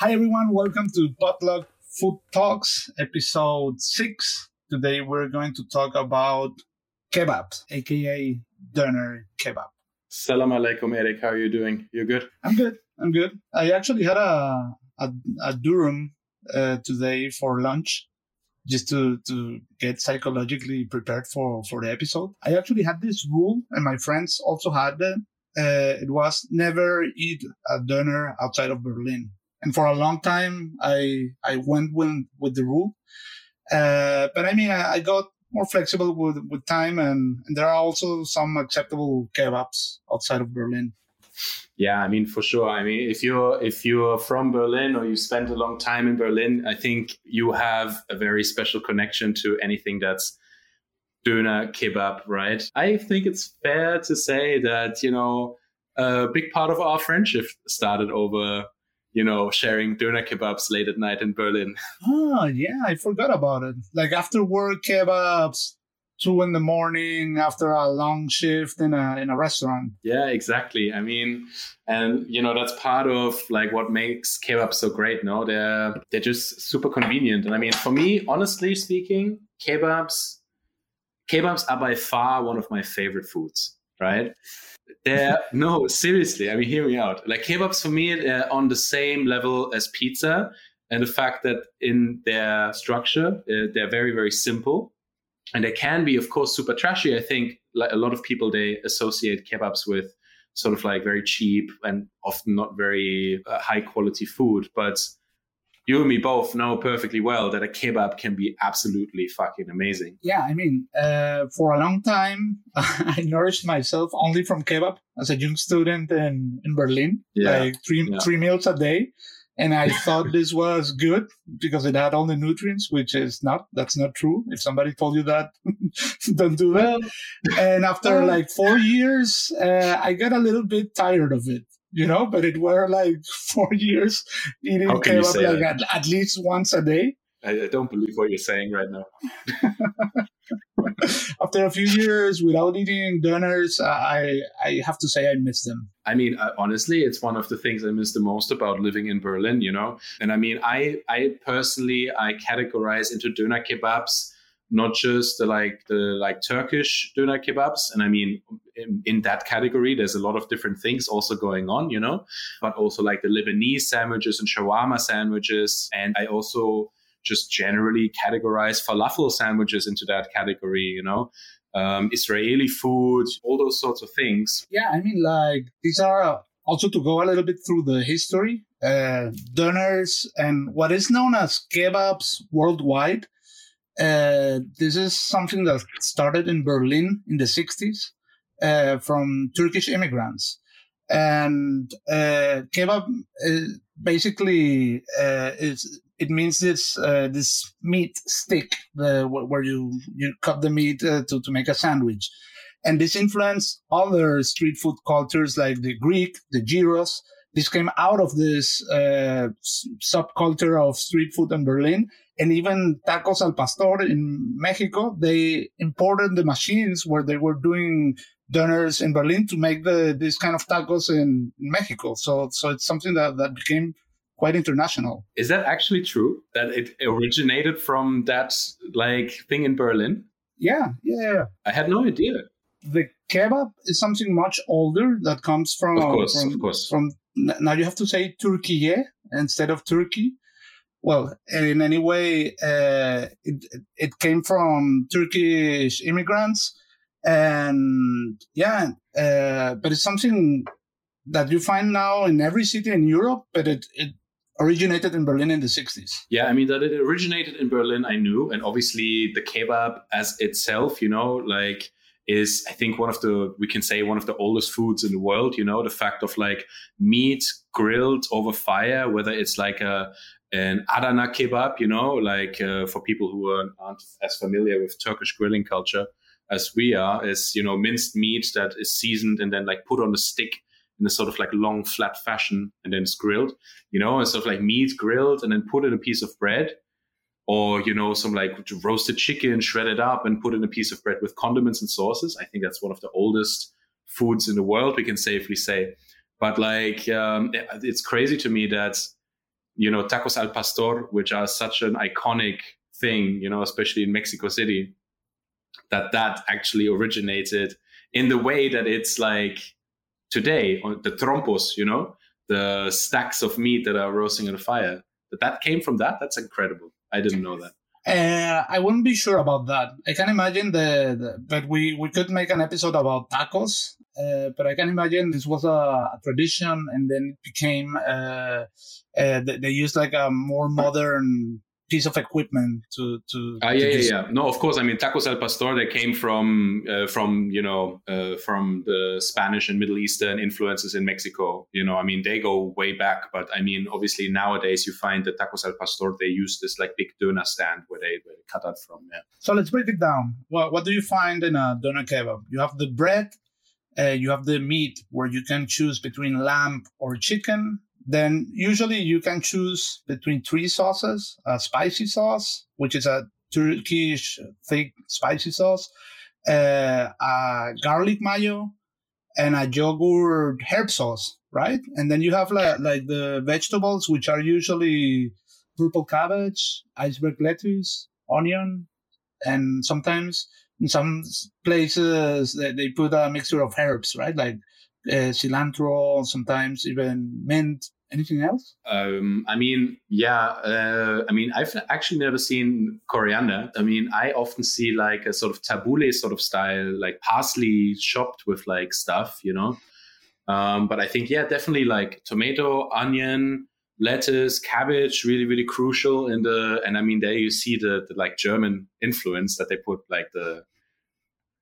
Hi, everyone. Welcome to Potluck Food Talks, episode six. Today, we're going to talk about kebab, aka doner kebab. Salam alaikum, Eric. How are you doing? You good? I'm good. I'm good. I actually had a a, a durum uh, today for lunch, just to to get psychologically prepared for for the episode. I actually had this rule, and my friends also had it. Uh, it was never eat a doner outside of Berlin and for a long time I I went with with the rule. Uh, but I mean, I, I, got more flexible with with time, and, and there are also some acceptable kebabs outside of Berlin. Yeah, I mean for sure. I mean, if you're if you're from Berlin or you spent a long time in Berlin, I think you have a very special connection to anything that's doner kebab, right? I think it's fair to say that you know a big part of our friendship started over you know, sharing doner kebabs late at night in Berlin. Oh, yeah, I forgot about it. Like after work kebabs, two in the morning after a long shift in a in a restaurant. Yeah, exactly. I mean, and you know that's part of like what makes kebabs so great. No, they're they're just super convenient. And I mean, for me, honestly speaking, kebabs kebabs are by far one of my favorite foods. Right? They're no seriously i mean hear me out. Like kebabs for me they're on the same level as pizza and the fact that in their structure uh, they're very very simple. And they can be of course super trashy. I think like a lot of people they associate kebabs with sort of like very cheap and often not very uh, high quality food but you and me both know perfectly well that a kebab can be absolutely fucking amazing. Yeah, I mean, uh, for a long time, I nourished myself only from kebab as a young student in, in Berlin, yeah. like three yeah. three meals a day. And I thought this was good because it had all the nutrients, which is not. That's not true. If somebody told you that, don't do that. and after like four years, uh, I got a little bit tired of it you know, but it were like four years eating kebab like at, at, least once a day. I, I don't believe what you're saying right now. After a few years without eating doners, I I have to say I miss them. I mean, honestly, it's one of the things I miss the most about living in Berlin. You know, and I mean, I I personally I categorize into doner kebabs not just the like the like Turkish doner kebabs. And I mean, in, in, that category, there's a lot of different things also going on, you know, but also like the Lebanese sandwiches and shawarma sandwiches. And I also just generally categorize falafel sandwiches into that category, you know. Um, Israeli food, all those sorts of things. Yeah, I mean, like these are also to go a little bit through the history. Uh, doners and what is known as kebabs worldwide uh, this is something that started in Berlin in the 60s uh, from Turkish immigrants. And uh, kebab basically uh, is it means this uh, this meat stick where you you cut the meat to to make a sandwich, and this influenced other street food cultures like the Greek, the gyros. This came out of this subculture of street food in Berlin, and even tacos al pastor in Mexico, they imported the machines where they were doing doners in Berlin to make the this kind of tacos in Mexico. So so it's something that, that became quite international. Is that actually true? That it originated from that like thing in Berlin? Yeah, yeah. I had no idea. The kebab is something much older that comes from of course, from, of course. from now you have to say Türkiye instead of Turkey well, in any way, uh, it, it came from Turkish immigrants. And yeah, uh, but it's something that you find now in every city in Europe, but it, it originated in Berlin in the 60s. Yeah, I mean, that it originated in Berlin, I knew. And obviously, the kebab as itself, you know, like, is I think one of the we can say one of the oldest foods in the world. You know, the fact of like meat grilled over fire, whether it's like a an Adana kebab, you know, like uh, for people who aren't as familiar with Turkish grilling culture as we are, is, you know, minced meat that is seasoned and then like put on a stick in a sort of like long flat fashion and then it's grilled, you know, and sort of like meat grilled and then put in a piece of bread or, you know, some like roasted chicken shredded up and put in a piece of bread with condiments and sauces. I think that's one of the oldest foods in the world, we can safely say. But like, um, it's crazy to me that you know, tacos al pastor, which are such an iconic thing, you know, especially in Mexico City, that that actually originated in the way that it's like today on the trompos, you know, the stacks of meat that are roasting on a fire. That that came from that. That's incredible. I didn't know that. Uh, I wouldn't be sure about that. I can imagine the, the but we we could make an episode about tacos. Uh, but I can imagine this was a, a tradition, and then it became uh, uh they, used like a more modern piece of equipment to to. Ah, yeah, yeah, yeah. No, of course. I mean, tacos al pastor. They came from uh, from you know uh, from the Spanish and Middle Eastern influences in Mexico. You know, I mean, they go way back. But I mean, obviously nowadays you find the tacos al pastor. They use this like big doner stand where they, where they cut out from. Yeah. So let's break it down. What what do you find in a doner kebab? You have the bread. Uh, you have the meat where you can choose between lamb or chicken then usually you can choose between three sauces, a spicy sauce, which is a Turkish thick spicy sauce, uh, a garlic mayo, and a yogurt herb sauce, right? And then you have like, like the vegetables, which are usually purple cabbage, iceberg lettuce, onion, and sometimes in some places they put a mixture of herbs, right? Like uh, cilantro, sometimes even mint, Anything else? Um, I mean, yeah. Uh, I mean, I've actually never seen coriander. I mean, I often see like a sort of tabbouleh sort of style, like parsley chopped with like stuff, you know. Um, but I think, yeah, definitely like tomato, onion, lettuce, cabbage, really, really crucial in the. And I mean, there you see the, the like German influence that they put like the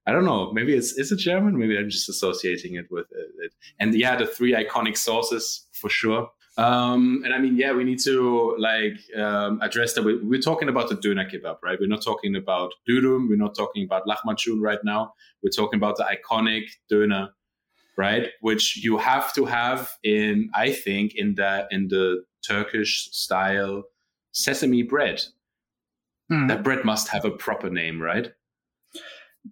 I don't know. Maybe it's is it German? Maybe I'm just associating it with it. And yeah, the three iconic sauces for sure. Um, and I mean, yeah, we need to like um, address that. We, are talking about the doner kebab, right? We're not talking about dürüm. We're not talking about lahmacun right now. We're talking about the iconic doner, right? Which you have to have in, I think, in the in the Turkish style sesame bread. Mm. That bread must have a proper name, right?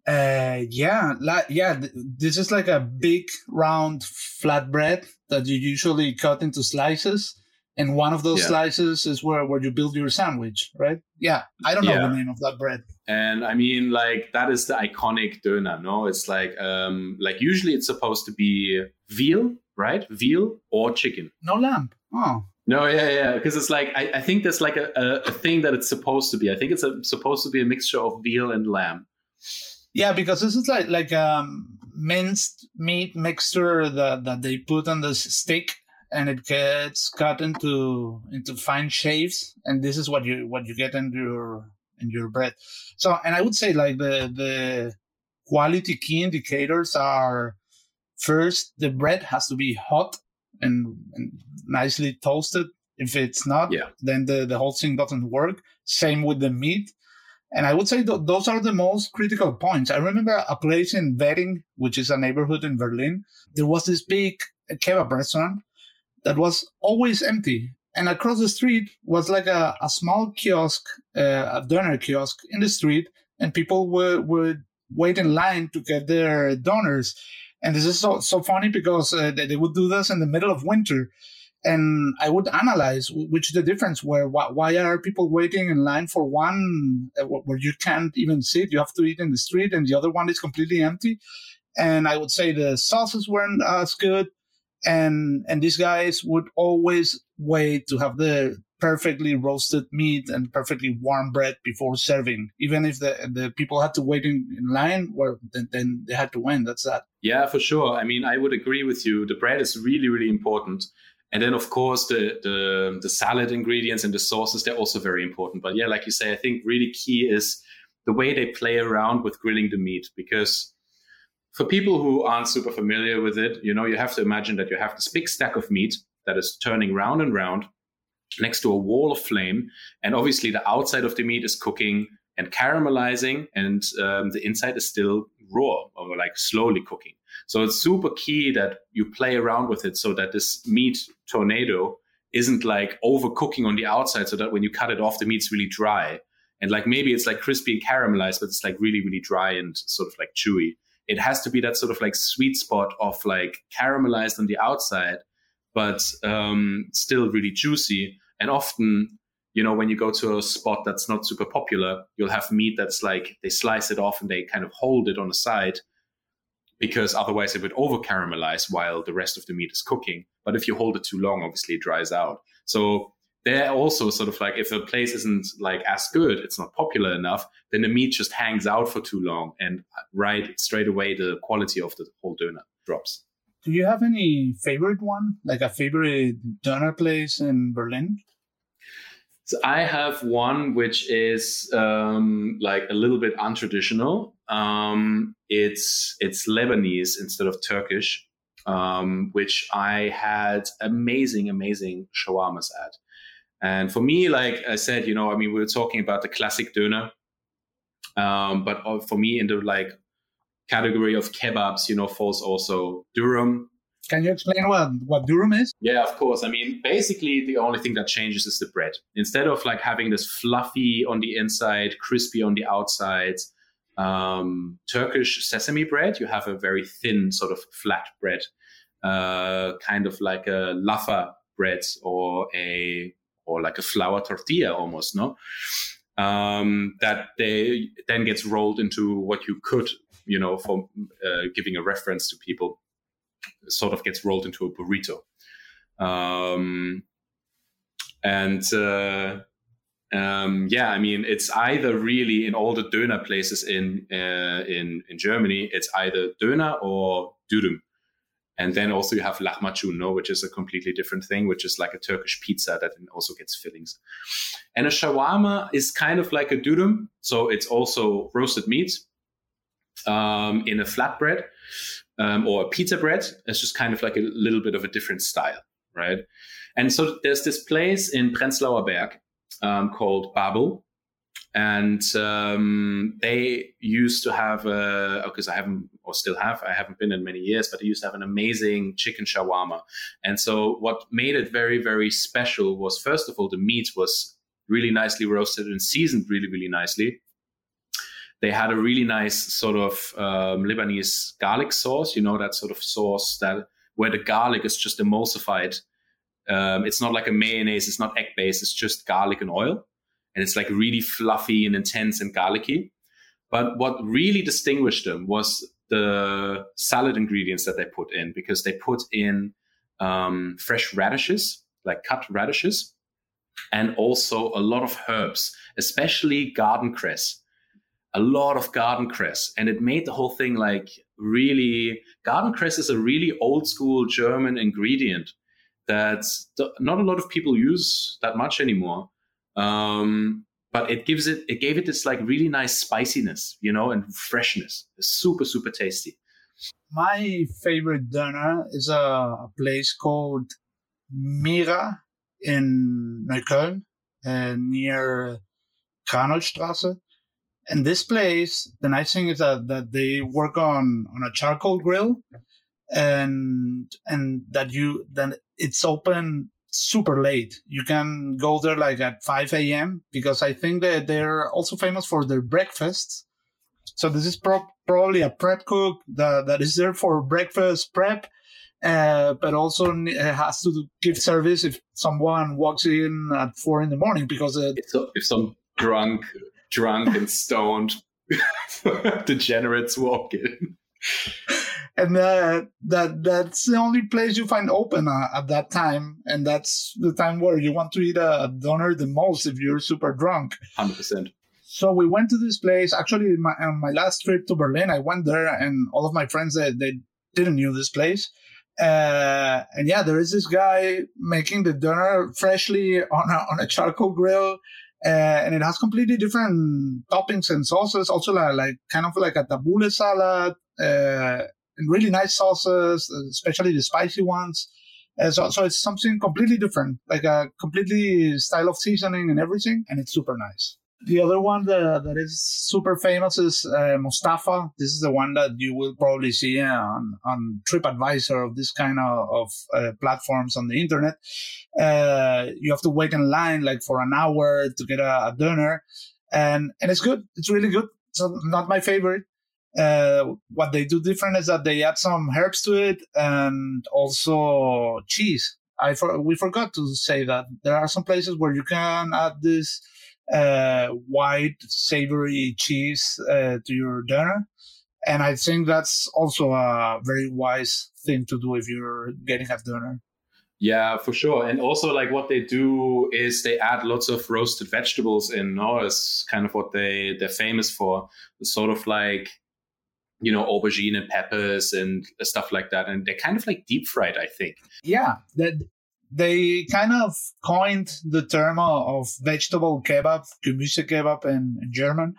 Uh, yeah, la- yeah. Th- this is like a big round flatbread that you usually cut into slices, and one of those yeah. slices is where where you build your sandwich, right? Yeah, I don't know yeah. the name of that bread. And I mean, like that is the iconic doner. No, it's like um like usually it's supposed to be veal, right? Veal or chicken. No lamb. Oh. No, yeah, yeah, because it's like I, I think there's like a, a, a, thing that it's supposed to be. I think it's a, supposed to be a mixture of veal and lamb. Yeah, because this is like like um minced meat mixture that, that they put on the stick and it gets cut into into fine shapes and this is what you what you get in your in your bread. So and I would say like the the quality key indicators are first the bread has to be hot and, and nicely toasted. If it's not, yeah. then the, the whole thing doesn't work. Same with the meat. And I would say th- those are the most critical points. I remember a place in Wedding, which is a neighborhood in Berlin. There was this big kebab restaurant that was always empty. And across the street was like a, a small kiosk, uh, a doner kiosk in the street, and people would, would wait in line to get their doners. And this is so, so funny because uh, they, they would do this in the middle of winter. And I would analyze which the difference where why, why, are people waiting in line for one uh, where you can't even sit? You have to eat in the street and the other one is completely empty. And I would say the sauces weren't as good and and these guys would always wait to have the perfectly roasted meat and perfectly warm bread before serving. Even if the the people had to wait in, in line where then, then they had to win. That's that. Yeah for sure. I mean i would agree with you. The bread is really really important. And then, of course, the, the, the salad ingredients and the sauces, they're also very important. But yeah, like you say, I think really key is the way they play around with grilling the meat. Because for people who aren't super familiar with it, you know, you have to imagine that you have this big stack of meat that is turning round and round next to a wall of flame. And obviously, the outside of the meat is cooking and caramelizing, and um, the inside is still raw or like slowly cooking. So it's super key that you play around with it so that this meat tornado isn't like overcooking on the outside so that when you cut it off, the meat's really dry. And like maybe it's like crispy and caramelized, but it's like really, really dry and sort of like chewy. It has to be that sort of like sweet spot of like caramelized on the outside, but um, still really juicy. And often, you know, when you go to a spot that's not super popular, you'll have meat that's like they slice it off and they kind of hold it on the side because otherwise it would over caramelize while the rest of the meat is cooking. But if you hold it too long, obviously it dries out. So they're also sort of like if a place isn't like as good, it's not popular enough, then the meat just hangs out for too long, and right straight away the quality of the whole doner drops. Do you have any favorite one, like a favorite doner place in Berlin? So I have one which is um, like a little bit untraditional. Um, it's it's Lebanese instead of Turkish, um, which I had amazing, amazing shawarmas at. And for me, like I said, you know, I mean, we were talking about the classic doner, um, but uh, for me, in the like category of kebabs, you know, falls also durum. Can you explain what what durum is? Yeah, of course. I mean, basically, the only thing that changes is the bread. Instead of like having this fluffy on the inside, crispy on the outside, um, Turkish sesame bread, you have a very thin, sort of flat bread, uh, kind of like a laffa bread or a or like a flour tortilla almost, no? Um, that they then gets rolled into what you could, you know, for uh, giving a reference to people, sort of gets rolled into a burrito. Um, and uh, um, yeah, I mean, it's either really in all the Döner places in uh, in in Germany, it's either Döner or Dürüm. And then also you have lahmacun, which is a completely different thing, which is like a Turkish pizza that also gets fillings. And a shawarma is kind of like a dürüm, so it's also roasted meat um, in a flatbread um, or a pizza bread. It's just kind of like a little bit of a different style, right? And so there's this place in Prenzlauer Berg um, called Babel, and um, they used to have because I haven't or still have I haven't been in many years, but they used to have an amazing chicken shawarma. And so what made it very very special was first of all the meat was really nicely roasted and seasoned really really nicely. They had a really nice sort of um, Lebanese garlic sauce, you know that sort of sauce that where the garlic is just emulsified. Um, it's not like a mayonnaise, it's not egg based, it's just garlic and oil and it's like really fluffy and intense and garlicky. But what really distinguished them was the salad ingredients that they put in because they put in um, fresh radishes, like cut radishes, and also a lot of herbs, especially garden cress. A lot of garden cress, and it made the whole thing like really. Garden cress is a really old school German ingredient that not a lot of people use that much anymore. Um, but it gives it, it gave it this like really nice spiciness, you know, and freshness. It's super, super tasty. My favorite doner is a, place called Mira in Neukölln, uh, near Kranoldstrasse. And this place, the nice thing is that, that they work on, on a charcoal grill and, and that you, then it's open super late. You can go there like at 5 a.m. because I think that they're also famous for their breakfasts. So this is pro- probably a prep cook that, that is there for breakfast prep, uh, but also has to give service if someone walks in at four in the morning because uh, so, if some drunk, drunk and stoned degenerates walk in and uh, that that's the only place you find open uh, at that time, and that's the time where you want to eat a doner the most if you're super drunk. Hundred percent. So we went to this place. Actually, my, on my last trip to Berlin, I went there, and all of my friends they, they didn't knew this place. Uh, and yeah, there is this guy making the doner freshly on a, on a charcoal grill. Uh, and it has completely different toppings and sauces. Also, like, like kind of like a tabbouleh salad, uh, and really nice sauces, especially the spicy ones. Uh, so, so it's something completely different, like a completely style of seasoning and everything, and it's super nice. The other one that, that is super famous is uh, Mustafa. This is the one that you will probably see on, on TripAdvisor of this kind of, of uh, platforms on the internet. Uh, you have to wait in line like for an hour to get a, a doner, and and it's good. It's really good. So not my favorite, uh, what they do different is that they add some herbs to it and also cheese. I for, we forgot to say that there are some places where you can add this uh, white savory cheese uh, to your dinner, and I think that's also a very wise thing to do if you're getting a dinner. Yeah, for sure. And also, like what they do is they add lots of roasted vegetables in. No, it's kind of what they they're famous for. It's sort of like you know aubergine and peppers and stuff like that, and they're kind of like deep fried. I think. Yeah, that they kind of coined the term of vegetable kebab, Gemüse kebab in, in German.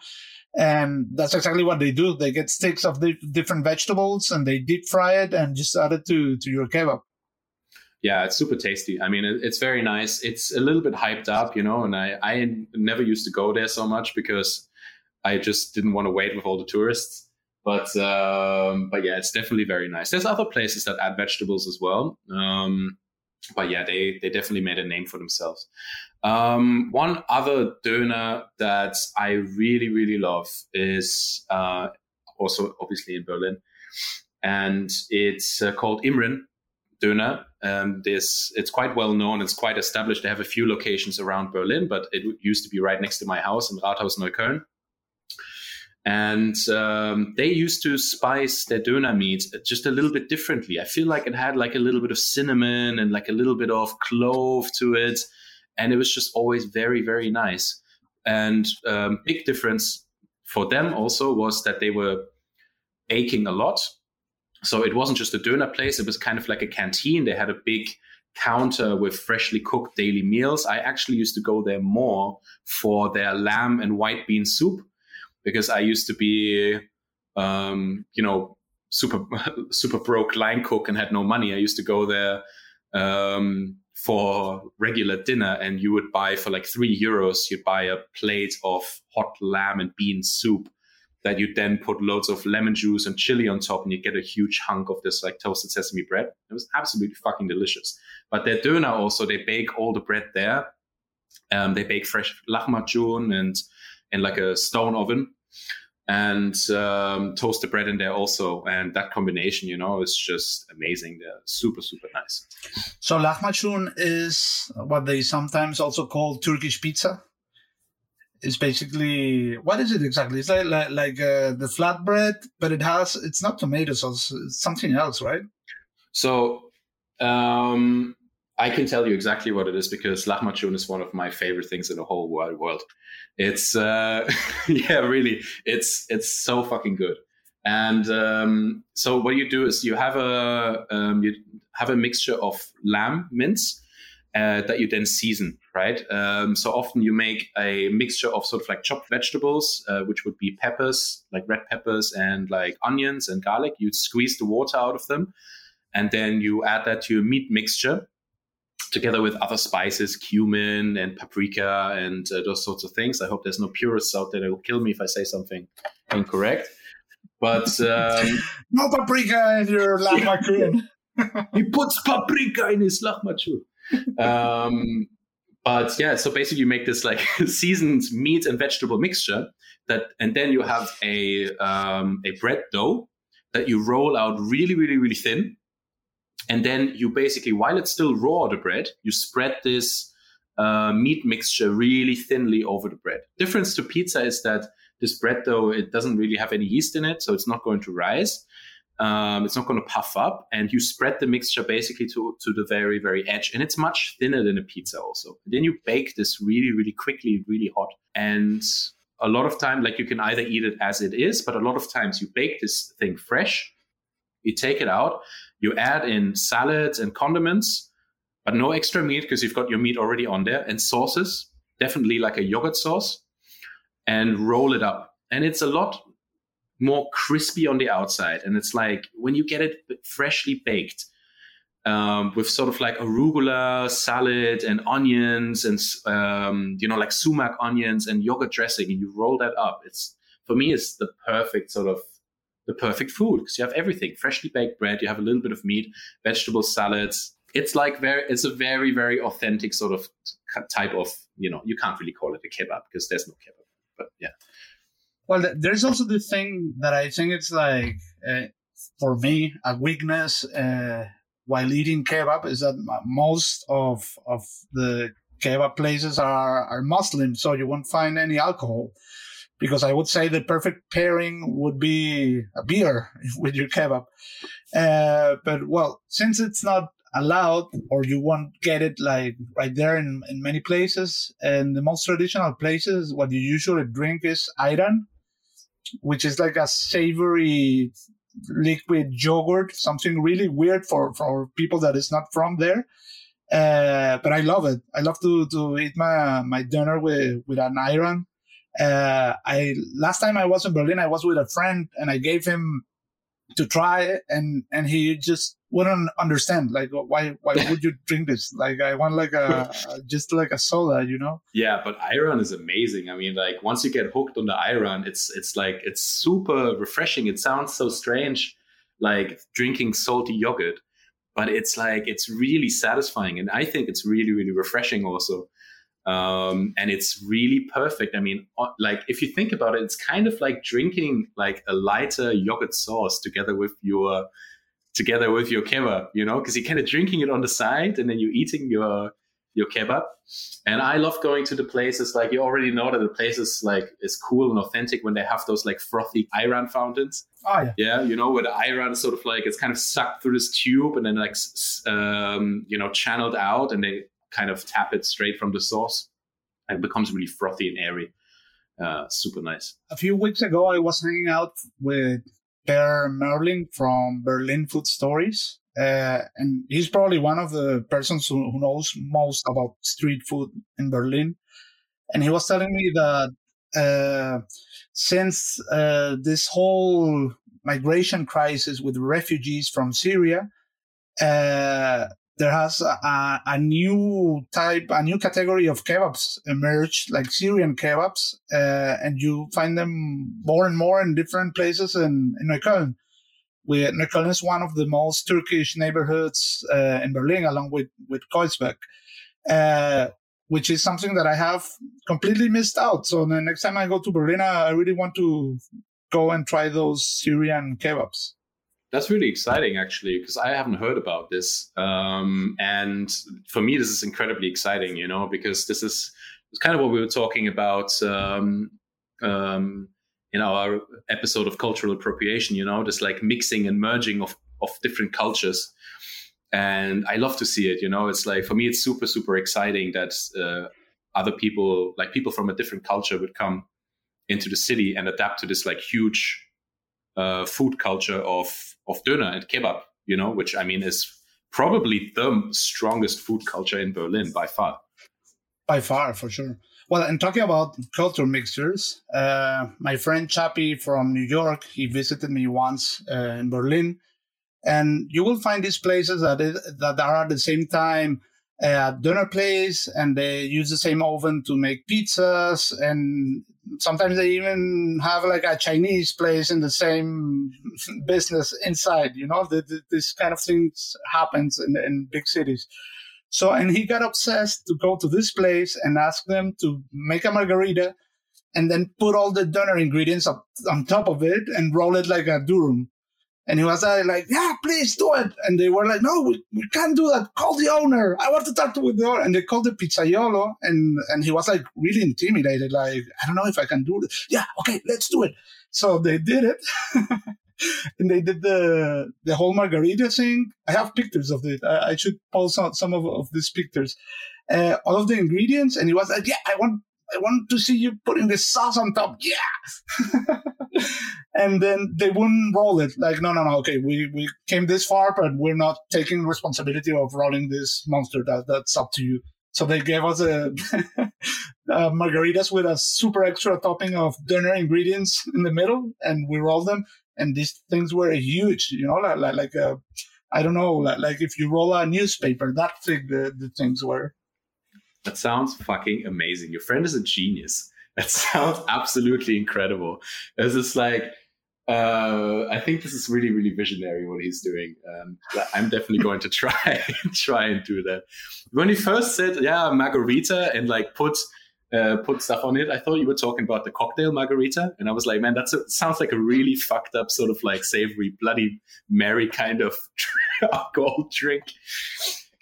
And that's exactly what they do. They get sticks of different vegetables and they deep fry it and just add it to, to your kebab yeah, it's super tasty. I mean, it's very nice. It's a little bit hyped up, you know, and I, I never used to go there so much because I just didn't want to wait with all the tourists. But um, but yeah, it's definitely very nice. There's other places that add vegetables as well. Um, but yeah, they they definitely made a name for themselves. Um, one other doner that I really really love is uh, also obviously in Berlin, and it's uh, called Imren Döner. Um, this it's quite well known. It's quite established. They have a few locations around Berlin, but it used to be right next to my house in Rathaus Neukölln. And um, they used to spice their doner meat just a little bit differently. I feel like it had like a little bit of cinnamon and like a little bit of clove to it, and it was just always very very nice. And um, big difference for them also was that they were baking a lot so it wasn't just a doner place, it was kind of like a canteen. They had a big counter with freshly cooked daily meals. I actually used to go there more for their lamb and white bean soup because I used to be, um, you know, super super broke line cook and had no money. I used to go there um, for regular dinner, and you would buy for like three euros. You'd buy a plate of hot lamb and bean soup that you then put loads of lemon juice and chili on top and you get a huge hunk of this like toasted sesame bread. It was absolutely fucking delicious. But their doner also, they bake all the bread there. Um, they bake fresh lahmacun and in like a stone oven and um, toast the bread in there also. And that combination, you know, is just amazing. They're super, super nice. So lahmacun is what they sometimes also call Turkish pizza It's basically what is it exactly? It's like like, like uh, the flatbread, but it has it's not tomato sauce, it's something else, right? So um, I can tell you exactly what it is because lahmacun is one of my favorite things in the whole wide world. It's uh, yeah, really, it's it's so fucking good. And um, so what you do is you have a um, you have a mixture of lamb mince uh, that you then season, right? Um, so often you make a mixture of sort of like chopped vegetables, uh, which would be peppers, like red peppers and like onions and garlic. You squeeze the water out of them, and then you add that to your meat mixture together with other spices, cumin and paprika and uh, those sorts of things. I hope there's no purists out there that will kill me if I say something incorrect. But um, no paprika in your lahmacun. he puts paprika in his lahmacun um, but yeah, so basically you make this like seasoned meat and vegetable mixture that, and then you have a um, a bread dough that you roll out really, really, really thin, and then you basically, while it's still raw, the bread, you spread this uh, meat mixture really thinly over the bread. Difference to pizza is that this bread though, it doesn't really have any yeast in it, so it's not going to rise. Um, it's not going to puff up, and you spread the mixture basically to to the very very edge, and it's much thinner than a pizza also. Then you bake this really really quickly, really hot, and a lot of time like you can either eat it as it is, but a lot of times you bake this thing fresh. You take it out, you add in salads and condiments, but no extra meat because you've got your meat already on there, and sauces, definitely like a yogurt sauce, and roll it up. And it's a lot more crispy on the outside. And it's like when you get it freshly baked um, with sort of like arugula salad and onions and, um, you know, like sumac onions and yogurt dressing, and you roll that up. It's for me, it's the perfect sort of the perfect food because you have everything freshly baked bread, you have a little bit of meat, vegetable salads. It's like very, it's a very, very authentic sort of type of, you know, you can't really call it a kebab because there's no kebab, but yeah. Well, there's also the thing that I think it's like uh, for me a weakness uh, while eating kebab is that most of of the kebab places are are Muslim, so you won't find any alcohol. Because I would say the perfect pairing would be a beer with your kebab. Uh, but well, since it's not allowed or you won't get it like right there in, in many places, and the most traditional places, what you usually drink is ayran, which is like a savory liquid yogurt, something really weird for, for people that is not from there. Uh, but I love it. I love to, to eat my, my dinner with, with an ayran. Uh, I, last time I was in Berlin, I was with a friend and I gave him to try and, and he just wouldn't understand like why why would you drink this? Like i want like a just like a soda you know? Yeah but ayran is amazing. I mean like once you get hooked on the ayran it's it's like it's super refreshing. It sounds so strange like drinking salty yogurt but it's like it's really satisfying. And i think it's really really refreshing also um, and it's really perfect. I mean, uh, like if you think about it, it's kind of like drinking like a lighter yogurt sauce together with your together with your kebab, you know, because you're kind of drinking it on the side and then you're eating your your kebab. And I love going to the places like you already know that the places like is cool and authentic when they have those like frothy ayran fountains. Oh yeah, yeah, you know where the ayran is sort of like it's kind of sucked through this tube and then like um, you know channeled out and they kind of tap it straight from the source and it becomes really frothy and airy. Uh, super nice. A few weeks ago, I was hanging out with Per Meurling from Berlin Food Stories. Uh, and he's probably one of the persons who, who, knows most about street food in Berlin. And he was telling me that uh, since uh, this whole migration crisis with refugees from Syria, uh, there has a, a, new type, a new category of kebabs emerged, like Syrian kebabs, uh, and you find them more and more in different places in, in Neukölln. We, Neukölln is one of the most Turkish neighborhoods uh, in Berlin, along with, with Kreuzberg, uh, which is something that I have completely missed out. So the next time I go to Berlin, I really want to go and try those Syrian kebabs. That's really exciting, actually, because I haven't heard about this. Um, and for me, this is incredibly exciting, you know, because this is kind of what we were talking about um, um, in our episode of cultural appropriation, you know, this like mixing and merging of, of different cultures. And I love to see it, you know, it's like for me, it's super, super exciting that uh, other people, like people from a different culture, would come into the city and adapt to this like huge uh, food culture of of döner and kebab, you know, which I mean is probably the strongest food culture in Berlin by far. By far, for sure. Well, and talking about culture mixtures, uh, my friend Chappie from New York, he visited me once uh, in Berlin, and you will find these places that is, that are at the same time a dinner place, and they use the same oven to make pizzas, and sometimes they even have like a Chinese place in the same business inside. You know, the, the, this kind of things happens in, in big cities. So, and he got obsessed to go to this place and ask them to make a margarita and then put all the doner ingredients up on top of it and roll it like a durum. And he was like, yeah, please do it. And they were like, no, we, we can't do that. Call the owner. I want to talk to the owner. And they called the pizzaiolo. And, and he was like really intimidated. Like, I don't know if I can do this. Yeah. Okay. Let's do it. So they did it. and they did the, the whole margarita thing. I have pictures of it. I, I should post some, some of, of these pictures. Uh, all of the ingredients. And he was like, yeah, I want I want to see you putting the sauce on top. Yeah. and then they wouldn't roll it. Like, no, no, no. Okay, we, we came this far, but we're not taking responsibility of rolling this monster. That that's up to you. So they gave us a, a uh, margaritas with a super extra topping of doner ingredients in the middle, and we rolled them. And these things were huge, you know, like like, like a, I don't know, like, like if you roll a newspaper, that thick the, the things were. That sounds fucking amazing. Your friend is a genius. That sounds absolutely incredible. It's just like, uh, I think this is really, really visionary what he's doing. Um, I'm definitely going to try try and do that. When he first said, "Yeah, margarita," and like put uh, put stuff on it. I thought you were talking about the cocktail margarita, and I was like, man, that sounds like a really fucked up sort of like savory Bloody Mary kind of alcohol drink.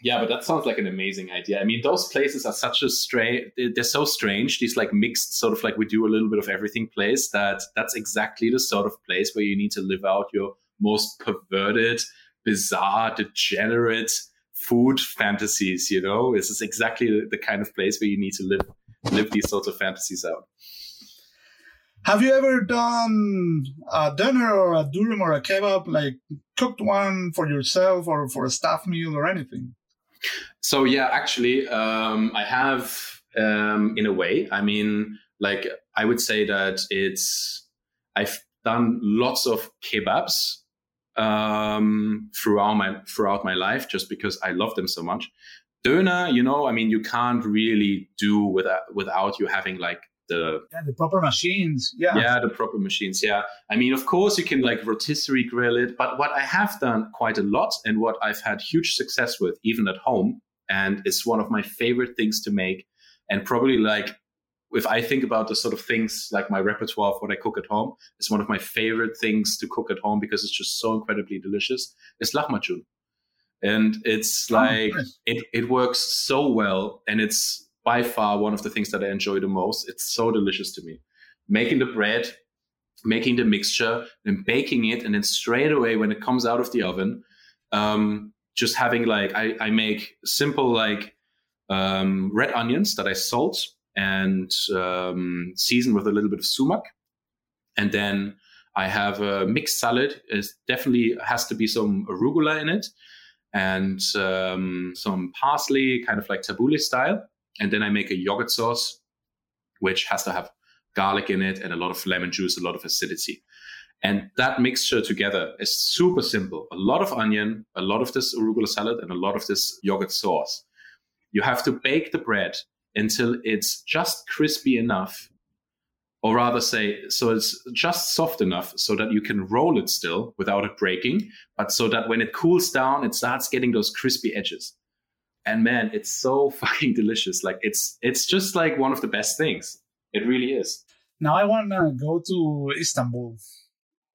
Yeah, but that sounds like an amazing idea. I mean, those places are such a strange, they're so strange. These like mixed sort of like we do a little bit of everything place that that's exactly the sort of place where you need to live out your most perverted, bizarre, degenerate food fantasies, you know? This is exactly the kind of place where you need to live live these sorts of fantasies out. Have you ever done a doner or a durum or a kebab, like cooked one for yourself or for a staff meal or anything? So yeah, actually, um, I have um, in a way. I mean, like I would say that it's I've done lots of kebabs um, throughout my throughout my life just because I love them so much. Döner, you know, I mean, you can't really do without without you having like the yeah, the proper machines. Yeah, yeah, the proper machines. Yeah, I mean, of course, you can like rotisserie grill it, but what I have done quite a lot and what I've had huge success with, even at home, and it's one of my favorite things to make, and probably like if I think about the sort of things like my repertoire of what I cook at home, it's one of my favorite things to cook at home because it's just so incredibly delicious. It's lahmacun. And it's oh, like, oh, nice. it, it works so well. And it's by far one of the things that I enjoy the most. It's so delicious to me. Making the bread, making the mixture, and baking it. And then straight away, when it comes out of the oven, um, just having like, I, I make simple, like, um, red onions that I salt and um, season with a little bit of sumac. And then I have a mixed salad. It definitely has to be some arugula in it and um, some parsley, kind of like tabbouleh style. And then I make a yogurt sauce, which has to have garlic in it and a lot of lemon juice, a lot of acidity. And that mixture together is super simple. A lot of onion, a lot of this arugula salad, and a lot of this yogurt sauce. You have to bake the bread until it's just crispy enough, or rather say, so it's just soft enough so that you can roll it still without it breaking, but so that when it cools down, it starts getting those crispy edges. And man, it's so fucking delicious. Like it's it's just like one of the best things. It really is. Now I want to go to Istanbul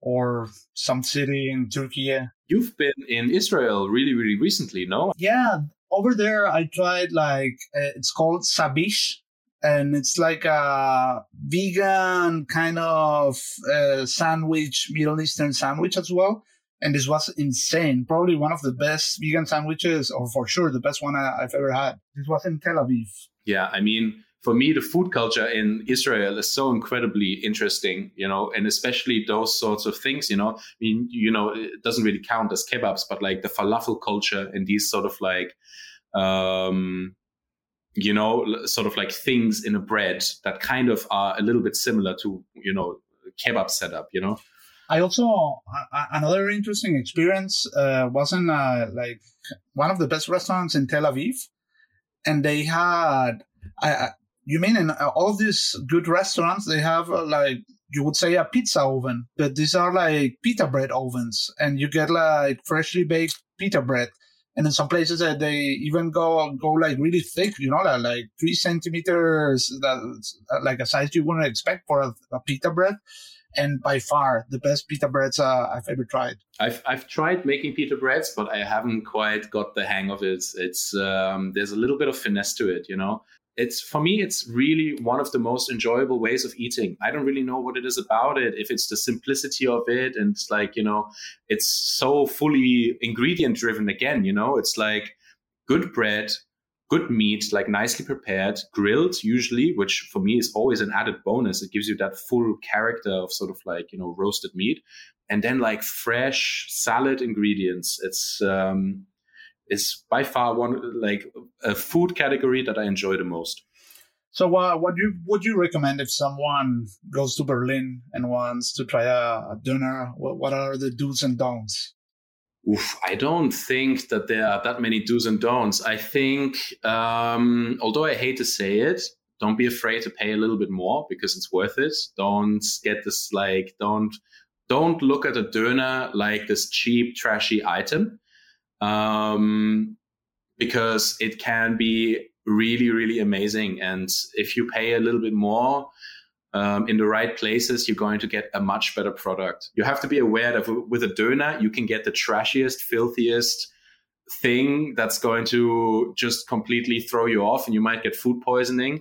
or some city in Turkey. You've been in Israel really, really recently, no? Yeah, over there I tried like uh, it's called sabich and it's like a vegan kind of uh, sandwich, Middle Eastern sandwich as well. And this was insane. Probably one of the best vegan sandwiches, or for sure the best one I, have ever had. This was in Tel Aviv. Yeah, I mean, for me, the food culture in Israel is so incredibly interesting, you know, and especially those sorts of things, you know. I mean, you know, it doesn't really count as kebabs, but like the falafel culture and these sort of like, um, you know, sort of like things in a bread that kind of are a little bit similar to, you know, kebab setup, you know. I also uh, another interesting experience uh, was in uh, like one of the best restaurants in Tel Aviv, and they had I, you mean in all these good restaurants, they have uh, like you would say a pizza oven, but these are like pita bread ovens, and you get like freshly baked pita bread. And in some places, uh, they even go go like really thick, you know, like, like three centimeters, that uh, like a size you wouldn't expect for a, a pita bread and by far the best pita breads uh, I've ever tried. I've I've tried making pita breads, but I haven't quite got the hang of it. It's um, there's a little bit of finesse to it, you know it's for me it's really one of the most enjoyable ways of eating i don't really know what it is about it if it's the simplicity of it and it's like you know it's so fully ingredient driven again you know it's like good bread good meat like nicely prepared grilled usually which for me is always an added bonus it gives you that full character of sort of like you know roasted meat and then like fresh salad ingredients it's um is by far one like a food category that I enjoy the most. So, uh, what you would you recommend if someone goes to Berlin and wants to try a, a doner? What, what are the do's and don'ts? Oof, I don't think that there are that many do's and don'ts. I think, um, although I hate to say it, don't be afraid to pay a little bit more because it's worth it. Don't get this like don't don't look at a döner like this cheap trashy item um, because it can be really, really amazing. And if you pay a little bit more, um, in the right places, you're going to get a much better product. You have to be aware that with a doner, you can get the trashiest, filthiest thing that's going to just completely throw you off and you might get food poisoning.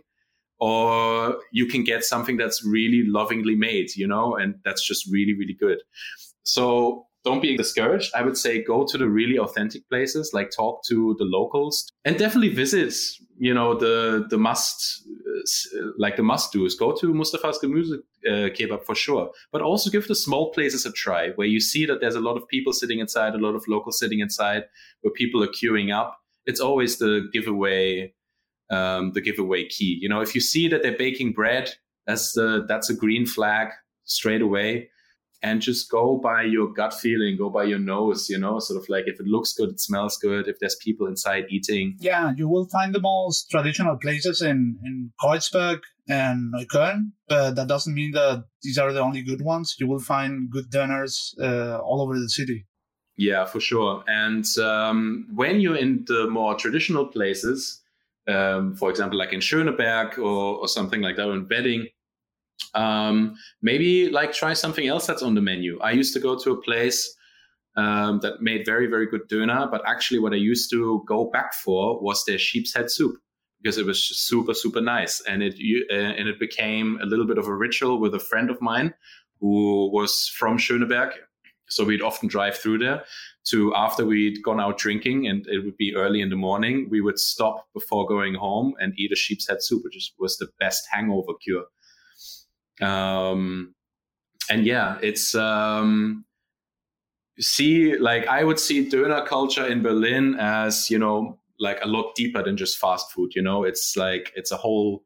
Or you can get something that's really lovingly made, you know, and that's just really, really good. So don't be discouraged. I would say go to the really authentic places, like talk to the locals, and definitely visit. You know the the must like the must do is Go to Mustafa's Gemüse uh, kebab for sure, but also give the small places a try, where you see that there's a lot of people sitting inside, a lot of locals sitting inside, where people are queuing up. It's always the giveaway, um, the giveaway key. You know, if you see that they're baking bread, that's the that's a green flag straight away and just go by your gut feeling, go by your nose, you know, sort of like if it looks good, it smells good, if there's people inside eating. Yeah, you will find the most traditional places in, in Kreuzberg and Neukölln, but that doesn't mean that these are the only good ones. You will find good döners uh, all over the city. Yeah, for sure. And um, when you're in the more traditional places, um, for example, like in Schöneberg or, or something like that, or in Wedding, um, maybe like try something else that's on the menu. I used to go to a place um, that made very, very good döner, but actually, what I used to go back for was their sheep's head soup because it was super, super nice, and it uh, and it became a little bit of a ritual with a friend of mine who was from Schöneberg. So we'd often drive through there to after we'd gone out drinking and it would be early in the morning, we would stop before going home and eat a sheep's head soup, which was the best hangover cure. Um, and yeah, it's um, see like I would see Döner culture in Berlin as you know like a lot deeper than just fast food. You know, it's like it's a whole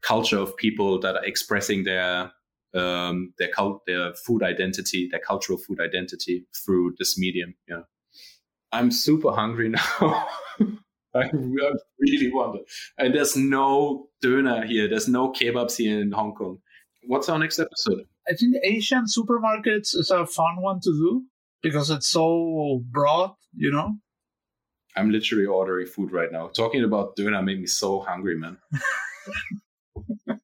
culture of people that are expressing their um, their cult, their food identity, their cultural food identity through this medium. Yeah, I'm super hungry now. I, really want it. And there's no döner here. There's no kebabs here in Hong Kong. What's our next episode? I think Asian supermarkets is a fun one to do because it's so broad, you know? I'm literally ordering food right now. Talking about doner made me so hungry, man.